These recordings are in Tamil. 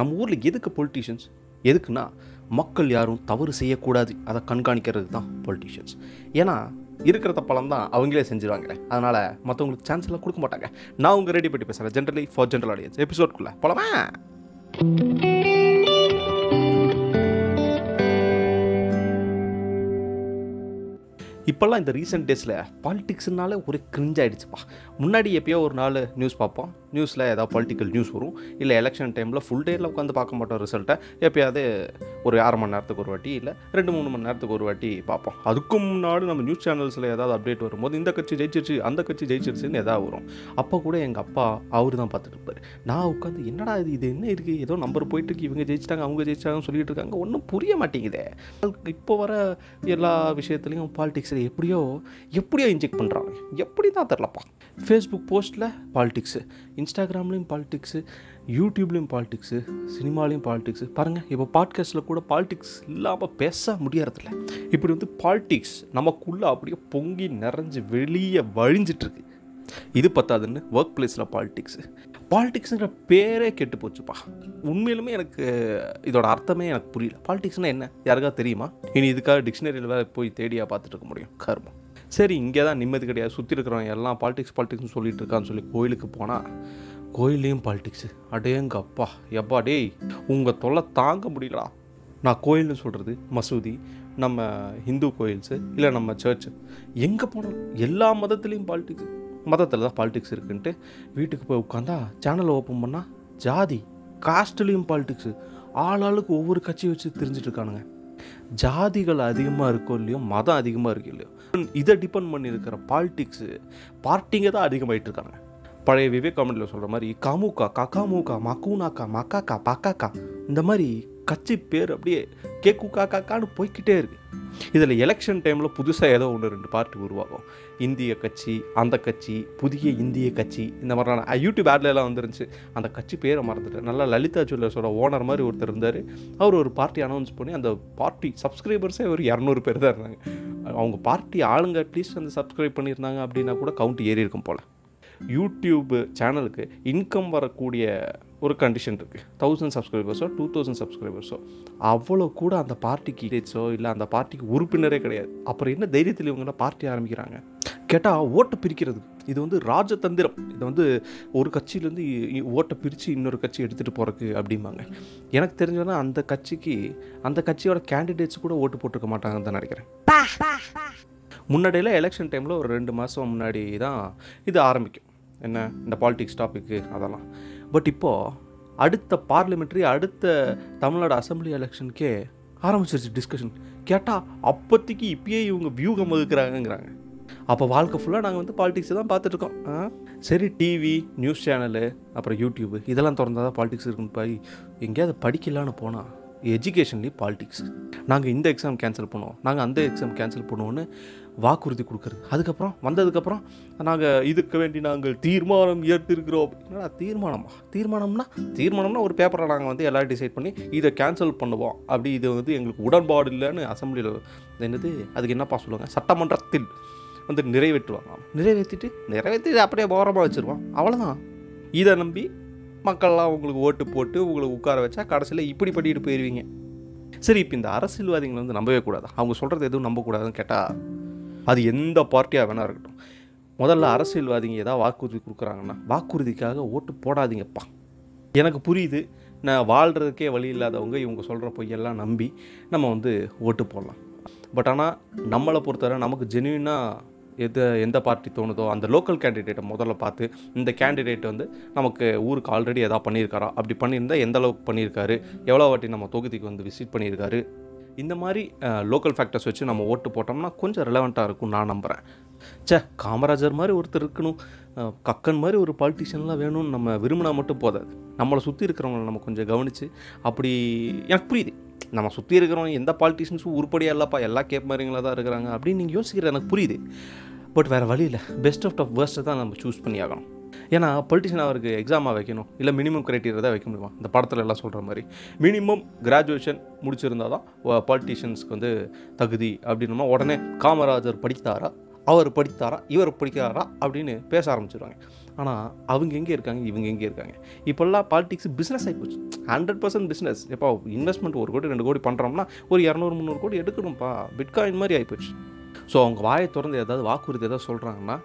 நம்ம ஊரில் எதுக்கு பொலிட்டீஷியன்ஸ் எதுக்குன்னா மக்கள் யாரும் தவறு செய்யக்கூடாது. அதை கண்காணிக்கிறது தான் பொலிட்டீஷியன்ஸ் ஏன்னா இருக்கிற தப்பெல்லாம் தான் அவங்களே செஞ்சுருவாங்க அதனால் மற்றவங்களுக்கு சான்ஸ் எல்லாம் கொடுக்க மாட்டாங்க. நான் உங்கள் ரெடி பண்ணி பேசுகிறேன் ஜென்ரலி ஃபார் ஜென்ரல் ஆடியன்ஸ் எபிசோட்குள்ளே போலாமா? இப்போல்லாம் இந்த ரீசெண்ட் டேஸில் பாலிடிக்ஸ்னால ஒரு கிரிஞ்ச் ஆயிடுச்சுப்பா. முன்னாடி எப்பயோ ஒரு நாள் நியூஸ் பார்ப்போம். நியூஸில் ஏதாவது பொலிட்டிக்கல் நியூஸ் வரும். இல்லை எலெக்ஷன் டைமில் ஃபுல் டேயில் உட்காந்து பார்க்க மாட்டோம் ரிசல்ட்டை எப்பயாவது ஒரு அரை மணி நேரத்துக்கு ஒரு வாட்டி இல்லை ரெண்டு மூணு மணி நேரத்துக்கு ஒரு வாட்டி பார்ப்போம். அதுக்கும் முன்னாடி நம்ம நியூஸ் சேனல்ஸில் ஏதாவது அப்டேட் வரும்போது இந்த கட்சி ஜெயிச்சிருச்சு அந்த கட்சி ஜெயிச்சிருச்சுன்னு எதாவது வரும். அப்போ கூட எங்கள் அப்பா அவர் தான் பார்த்துட்டு இருப்பார். நான் உட்காந்து என்னடா இது இது என்ன இருக்குது ஏதோ நம்பர் போயிட்டு இருக்கு இவங்க ஜெயிச்சிட்டாங்க அவங்க ஜெயிச்சிட்டாங்கன்னு சொல்லிட்டு இருக்காங்க. ஒன்றும் புரிய மாட்டேங்குதே. இப்போ வர எல்லா விஷயத்துலையும் பாலிடிக்ஸில் எப்படியோ எப்படியோ இன்ஜெக்ட் பண்ணுறாங்க எப்படி தான் தெரிலப்பா ஃபேஸ்புக் போஸ்ட்டில் பாலிடிக்ஸு இன்ஸ்டாகிராம்லேயும் பாலிடிக்ஸு யூடியூப்லேயும் பாலிடிக்ஸு சினிமாலேயும் பாலிடிக்ஸு பாருங்கள் இப்போ பாட்காஸ்ட்டில் கூட பாலிடிக்ஸ் இல்லாமல் பேச முடியறதில்ல. இப்படி வந்து பாலிடிக்ஸ் நமக்குள்ளே அப்படியே பொங்கி நிறைஞ்சு வெளியே வழிஞ்சிட்ருக்கு இது பத்தாதுன்னு ஒர்க் பிளேஸில் பாலிடிக்ஸு பாலிடிக்ஸுங்கிற பேரே கெட்டு போச்சுப்பா. உண்மையிலுமே எனக்கு இதோட அர்த்தமே எனக்கு புரியல. பாலிடிக்ஸ்னால் என்ன? யாருக்காவது தெரியுமா? இனி இதுக்காக டிக்ஷனரியில் வேறு போய் தேடியாக பார்த்துட்டு இருக்க முடியும். கர்மம். சரி இங்கே தான் நிம்மதி கிடையாது. சுற்றி இருக்கிறவங்க எல்லாம் பாலிடிக்ஸ் பாலிடிக்ஸ்னு சொல்லிட்டு இருக்கான்னு சொல்லி கோயிலுக்கு போனால் கோயிலையும் பாலிடிக்ஸு அடேங்க அப்பா எப்பா டேய் உங்கள் தொல்லை தாங்க முடியலடா. நான் கோயில்னு சொல்கிறது மசூதி நம்ம ஹிந்து கோயில்ஸு இல்லை நம்ம சர்ச்சு எங்கே போனாலும் எல்லா மதத்துலேயும் பாலிடிக்ஸ் மதத்தில் தான் பாலிடிக்ஸ் இருக்குன்ட்டு வீட்டுக்கு போய் உட்காந்தா சேனலை ஓப்பன் பண்ணால் ஜாதி காஸ்ட்லேயும் பாலிடிக்ஸு ஆள் ஆளுக்கு ஒவ்வொரு கட்சி வச்சு தெரிஞ்சிட்டு இருக்கானுங்க. ஜாதிகள் அதிகமாக இருக்கோ இல்லையோ மதம் அதிகமாக இருக்கு இல்லையோ இதை டிபெண்ட் பண்ணி இருக்கிற பாலிடிக்ஸு பார்ட்டிங்க தான் அதிகமாகிட்டு இருக்காங்க பழைய விவேக் காமெடியில் சொல்கிற மாதிரி கமுகா ககாமுகா மக்கூனாக்கா மக்காக்கா பக்காக்கா இந்த மாதிரி கட்சி பேர் அப்படியே கேக்கு காக்காக்கான்னு போய்க்கிட்டே இருக்கு. இதில் எலெக்ஷன் டைமில் புதுசாக ஏதோ ஒன்று ரெண்டு பார்ட்டி உருவாகும். இந்திய கட்சி அந்த கட்சி புதிய இந்திய கட்சி இந்த மாதிரிலாம் யூடியூப் ஆட்ல எல்லாம் வந்துருந்துச்சு. அந்த கட்சி பேரை மறந்துட்டேன். நல்லா லலிதா ஜுவல்லர்ஸோட ஓனர் மாதிரி ஒருத்தர் இருந்தார். அவர் ஒரு பார்ட்டி அனௌன்ஸ் பண்ணி அந்த பார்ட்டி சப்ஸ்கிரைபர்ஸே ஒரு இரநூறு பேர் தான் இருந்தாங்க. அவங்க பார்ட்டி ஆளுங்க அட்லீஸ்ட் அந்த சப்ஸ்கிரைப் பண்ணியிருந்தாங்க அப்படின்னா கூட கவுண்ட் ஏறி இருக்கும் போல். யூடியூப் சேனலுக்கு இன்கம் வரக்கூடிய ஒரு கண்டிஷன் இருக்குது தௌசண்ட் சப்ஸ்கிரைபர்ஸோ டூ தௌசண்ட் சப்ஸ்கிரைபர்ஸோ அவ்வளோ கூட அந்த பார்ட்டிக்கு டேட்ஸோ இல்லை அந்த பார்ட்டிக்கு உறுப்பினரே கிடையாது. அப்புறம் என்ன தைரியத்தில் இவங்கெல்லாம் பார்ட்டி ஆரம்பிக்கிறாங்க? கேட்டால் ஓட்டை பிரிக்கிறது. இது வந்து ராஜதந்திரம். இது வந்து ஒரு கட்சியிலேருந்து ஓட்டை பிரித்து இன்னொரு கட்சி எடுத்துகிட்டு போகிறக்கு அப்படிம்பாங்க. எனக்கு தெரிஞ்சதுன்னா அந்த கட்சிக்கு அந்த கட்சியோட கேண்டிடேட்ஸ் கூட ஓட்டு போட்டிருக்க மாட்டாங்கன்னு தான் நினைக்கிறேன். முன்னாடியில் எலெக்ஷன் டைமில் ஒரு ரெண்டு மாதம் முன்னாடி தான் இது ஆரம்பிக்கும். என்ன? இந்த பாலிடிக்ஸ் டாப்பிக்கு அதெல்லாம். பட் இப்போது அடுத்த பார்லிமெண்ட்ரி அடுத்த தமிழ்நாடு அசம்பிளி எலெக்ஷனுக்கே ஆரம்பிச்சிருச்சு டிஸ்கஷன் கேட்டால் அப்போதைக்கு இப்பயே இவங்க வியூகம் வகுக்கிறாங்கங்கிறாங்க. அப்போ வாழ்க்கை ஃபுல்லாக நாங்கள் வந்து பாலிடிக்ஸ் தான் பார்த்துட்ருக்கோம். சரி டிவி நியூஸ் சேனலு அப்புறம் யூடியூப் இதெல்லாம் திறந்தால் தான் பாலிடிக்ஸ் இருக்குன்னு போய் எங்கேயாவது படிக்கலான்னு போனால் எஜுகேஷன்லேயும் பாலிடிக்ஸ் நாங்கள் இந்த எக்ஸாம் கேன்சல் பண்ணுவோம். நாங்கள் அந்த எக்ஸாம் கேன்சல் பண்ணுவோன்னு வாக்குறுதி கொடுக்குறது. அதுக்கப்புறம் வந்ததுக்கப்புறம் நாங்கள் இதுக்கு வேண்டி நாங்கள் தீர்மானம் ஏற்றிருக்கிறோம். என்னடா தீர்மானமா? தீர்மானம்னா தீர்மானம்னா ஒரு பேப்பரை நாங்கள் வந்து எல்லோரும் டிசைட் பண்ணி இதை கேன்சல் பண்ணுவோம். அப்படி இது வந்து எங்களுக்கு உடன்பாடு இல்லைன்னு அசம்பிளியில் என்னது அதுக்கு என்னப்பா சொல்லுவாங்க? சட்டமன்றத்தில் வந்து நிறைவேற்றுவாங்க. நிறைவேற்றிட்டு நிறைவேற்றி அப்படியே ஓரமாக வச்சுருவான் அவ்வளோதான் இதை நம்பி மக்கள்லாம் உங்களுக்கு ஓட்டு போட்டு உங்களுக்கு உட்கார வச்சா கடைசியில் இப்படி பண்ணிட்டு போயிடுவீங்க சரி இப்போ இந்த அரசியல்வாதிகளை வந்து நம்பவே கூடாது? அவங்க சொல்கிறது எதுவும் நம்பக்கூடாதுன்னு கேட்டால் அது எந்த பார்ட்டியாக வேணா இருக்கட்டும். முதல்ல அரசியல்வாதிங்க ஏதாவது வாக்குறுதி கொடுக்குறாங்கன்னா வாக்குறுதிக்காக ஓட்டு போடாதீங்கப்பா. எனக்கு புரியுது நான் வாழ்கிறதுக்கே வழி இல்லாதவங்க இவங்க சொல்கிற பொய்யெல்லாம் நம்பி நம்ம வந்து ஓட்டு போடலாம். பட் ஆனால் நம்மளை பொறுத்தவரை நமக்கு ஜென்யூனாக எது எந்த பார்ட்டி தோணுதோ அந்த லோக்கல் கேண்டிடேட்டை முதல்ல பார்த்து இந்த கேண்டிடேட் வந்து நமக்கு ஊருக்கு ஆல்ரெடி எதாவது பண்ணியிருக்காரா? அப்படி பண்ணியிருந்தால் எந்த அளவுக்கு பண்ணியிருக்காரு? எவ்வளோ வாட்டி நம்ம தொகுதிக்கு வந்து விசிட் பண்ணியிருக்காரு? இந்த மாதிரி லோக்கல் ஃபேக்டர்ஸ் வச்சு நம்ம ஓட்டு போட்டோம்னா கொஞ்சம் ரிலவெண்ட்டாக இருக்கும் நான் நம்புகிறேன் சே காமராஜர் மாதிரி ஒருத்தர் இருக்கணும். கக்கன் மாதிரி ஒரு பாலிட்டிஷியன்லாம் வேணும்னு நம்ம விரும்பினா மட்டும் போதாது. நம்மளை சுற்றி இருக்கிறவங்கள நம்ம கொஞ்சம் கவனித்து அப்படி எனக்கு புரியுது. நம்ம சுற்றி இருக்கிறவங்க எந்த பாலிட்டிஷியன்ஸும் உருப்படியாக இல்லைப்பா எல்லா கேப் மாதிரிங்களா தான் இருக்கிறாங்க அப்படின்னு நீங்கள் யோசிக்கிற எனக்கு புரியுது. பட் வேறு வழியில் பெஸ்ட் ஆஃப் ஆஃப் வேர்ஸ்ட்டை தான் நம்ம சூஸ் பண்ணி ஆகணும். ஏன்னா பொலிட்டிஷியன் அவருக்கு எக்ஸாமாக வைக்கணும். இல்லை மினிமம் கிரைட்டீரியா தான் வைக்க முடியுமா? இந்த படத்தில் எல்லாம் சொல்கிற மாதிரி. மினிமம் கிராஜுவேஷன் முடிச்சிருந்தா தான் பாலிட்டிஷியன்ஸ்க்கு வந்து தகுதி அப்படின்னா உடனே காமராஜர் படித்தாரா? அவர் படித்தாரா? இவர் படிக்கிறாரா? அப்படின்னு பேச ஆரம்பிச்சிருவாங்க. ஆனால் அவங்க எங்கே இருக்காங்க? இவங்க எங்கே இருக்காங்க? இப்போல்லாம் பாலிடிக்ஸ் பிஸ்னஸ் ஆகிப்போச்சு ஹண்ட்ரட் பர்சன்ட் பிஸ்னஸ் எப்போ இன்வெஸ்ட்மெண்ட் ஒரு கோடி ரெண்டு கோடி பண்ணுறோம்னா ஒரு இரநூறு முந்நூறு கோடி எடுக்கணும்ப்பா. பிட்காயின் மாதிரி ஆகிப்போச்சு ஸோ அவங்க வாயை திறந்து ஏதாவது வாக்குறுதி ஏதாவது சொல்கிறாங்கன்னா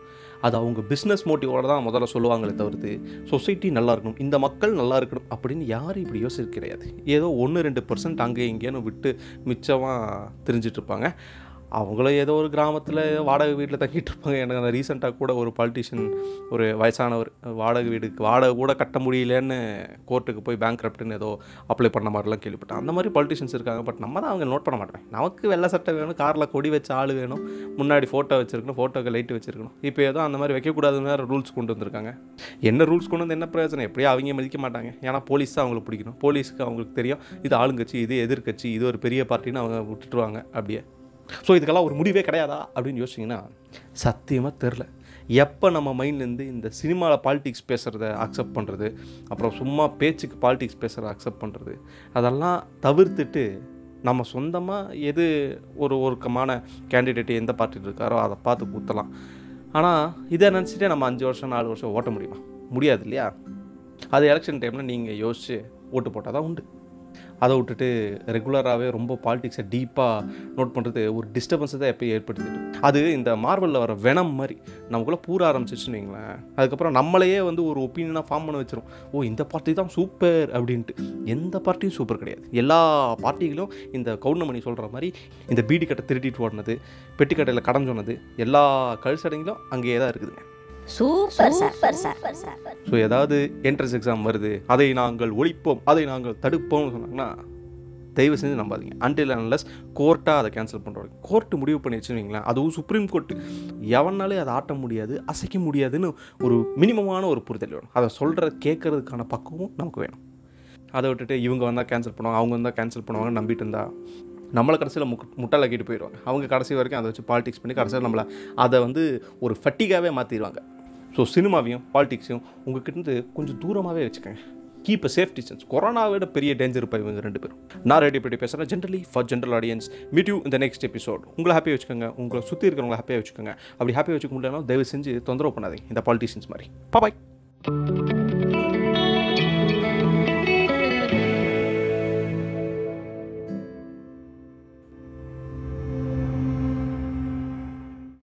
அது அவங்க பிஸ்னஸ் மோட்டிவோட தான் முதல்ல சொல்லுவாங்களே தவிர்த்து சொசைட்டி நல்லா இருக்கணும் இந்த மக்கள் நல்லா இருக்கணும் அப்படின்னு யாரும் இப்படி யோசிக்க கிடையாது. ஏதோ ஒன்று ரெண்டு பர்சன்ட் அங்கே இங்கேன்னு விட்டு மிச்சமாக தெரிஞ்சிட்ருப்பாங்க அவங்களும் ஏதோ ஒரு கிராமத்தில் வாடகை வீட்டில் தங்கிட்டு இருப்பாங்க. எனக்கு அந்த ரீசெண்டாக கூட ஒரு பாலிட்டிஷியன் ஒரு வயசானவர் வாடகை வீடுக்கு வாடகை கூட கட்ட முடியலன்னு கோர்ட்டுக்கு போய் பேங்க் கிரப்ட்னு ஏதோ அப்ளை பண்ண மாதிரிலாம் கேள்விப்பட்டேன். அந்த மாதிரி பாலிட்டிஷியன்ஸ் இருக்காங்க. பட் நம்ம தான் அவங்க நோட் பண்ண மாட்டேன் நமக்கு வெள்ளை சட்டை வேணும் காரில் கொடி வச்ச ஆள் வேணும் முன்னாடி ஃபோட்டோ வச்சுருக்கணும் ஃபோட்டோக்கு லைட் வச்சுருக்கணும். இப்போ ஏதோ அந்த மாதிரி வைக்கக்கூடாதுன்னு ரூல்ஸ் கொண்டு வந்திருக்காங்க. என்ன ரூல்ஸ் கொண்டு வந்து என்ன பிரயோஜனம்? எப்படியும் அவங்க மதிக்க மாட்டாங்க. ஏன்னா போலீஸ் தான் அவங்களுக்கு பிடிக்கணும். போலீஸுக்கு அவங்களுக்கு தெரியும். இது ஆளுங்கட்சி இது எதிர்க்கட்சி இது ஒரு பெரிய பார்ட்டின்னு அவங்க விட்டுட்டுருவாங்க அப்படியே. ஸோ இதுக்கெல்லாம் ஒரு முடிவே கிடையாதா? அப்படின்னு யோசிச்சிங்கன்னா சத்தியமாக தெரில எப்போ நம்ம மைண்ட்லேருந்து இந்த சினிமாவில் பாலிடிக்ஸ் பேசுகிறத அக்செப்ட் பண்ணுறது அப்புறம் சும்மா பேச்சுக்கு பாலிடிக்ஸ் பேசுகிறத அக்செப்ட் பண்ணுறது அதெல்லாம் தவிர்த்துட்டு நம்ம சொந்தமாக எது ஒரு ஒருக்கமான கேண்டிடேட் எந்த பார்ட்டியில் இருக்காரோ அதை பார்த்து ஊற்றலாம் ஆனால் இதை நினச்சிட்டே நம்ம அஞ்சு வருஷம் நாலு வருஷம் ஓட்ட முடியுமா? முடியாது இல்லையா? அது எலெக்ஷன் டைமில் நீங்கள் யோசித்து ஓட்டு போட்டால் தான் உண்டு. அதை விட்டுட்டு ரெகுலராகவே ரொம்ப பாலிடிக்ஸை டீப்பாக நோட் பண்ணுறது ஒரு டிஸ்டர்பன்ஸை தான் எப்போயும் ஏற்படுத்திட்டு அது இந்த மார்வலில் வர வெனம் மாதிரி நமக்குள்ளே பூர ஆரம்பிச்சிச்சுன்னு வைங்களேன். அதுக்கப்புறம் நம்மளையே வந்து ஒரு ஒப்பீனியனாக ஃபார்ம் பண்ண வச்சிரும். ஓ இந்த பார்ட்டி தான் சூப்பர் அப்படின்ட்டு. எந்த பார்ட்டியும் சூப்பர் கிடையாது. எல்லா பார்ட்டிகளும் இந்த கவுண்டமணி சொல்கிற மாதிரி இந்த பீடி கட்டை திருட்டிட்டு ஓடினது பெட்டிக்கட்டையில் கடன் சொன்னது எல்லா கழுசடைங்களும் அங்கேயே தான் இருக்குதுங்க. Super super super super so ஏதாவது என்ட்ரன்ஸ் எக்ஸாம் வருது அதை நாங்கள் ஒழிப்போம் அதை நாங்கள் தடுப்போம்னு சொன்னாங்கன்னா தயவு செஞ்சு நம்பாதீங்க. அன்டில் அன்லஸ் கோர்ட்டாக அதை கேன்சல் பண்ணுறாங்க கோர்ட்டு முடிவு பண்ணி வச்சுருவீங்களேன் அதுவும் சுப்ரீம் கோர்ட்டு எவனாலே அதை ஆட்ட முடியாது அசைக்க முடியாதுன்னு ஒரு மினிமமான ஒரு புரிதல் வேணும். அதை சொல்கிற கேட்கறதுக்கான பக்குவம் நமக்கு வேணும். அதை விட்டுட்டு இவங்க வந்தால் கேன்சல் பண்ணுவாங்க அவங்க வந்தால் கேன்சல் பண்ணுவாங்க நம்பிட்டு இருந்தா நம்மளை கடைசியில் முக் முட்டாளாக்கிட்டு போயிடுவாங்க. அவங்க கடைசி வரைக்கும் அதை வச்சு பாலிடிக்ஸ் பண்ணி கடைசியில் நம்மளை அதை வந்து ஒரு ஃபட்டிக்காகவே மாற்றிடுவாங்க ஸோ சினிமாவையும் பாலிடிக்ஸையும் உங்ககிட்ட கொஞ்சம் தூரமாகவே வச்சுக்கோங்க. கீப் அ சேஃப் டிஸ்டன்ஸ் கொரோனாவை விட பெரிய டேஞ்சர் இப்போ இவங்க ரெண்டு பேரும். நான் ரெடி பண்ணி பேசுகிறேன் generally for general audience meet you இந்த நெக்ஸ்ட் எபிசோட் உங்களை ஹாப்பியாக வச்சுக்கோங்க. உங்களை சுற்றி இருக்கிறவங்களை ஹாப்பியாக வச்சுக்கோங்க. அப்படி ஹாப்பியாக வச்சுக்க முடியலனா தயவு செஞ்சு தொந்தரவு பண்ணாதீங்க. இந்த பாலிட்டிஷியன்ஸ் மாதிரி. பாய்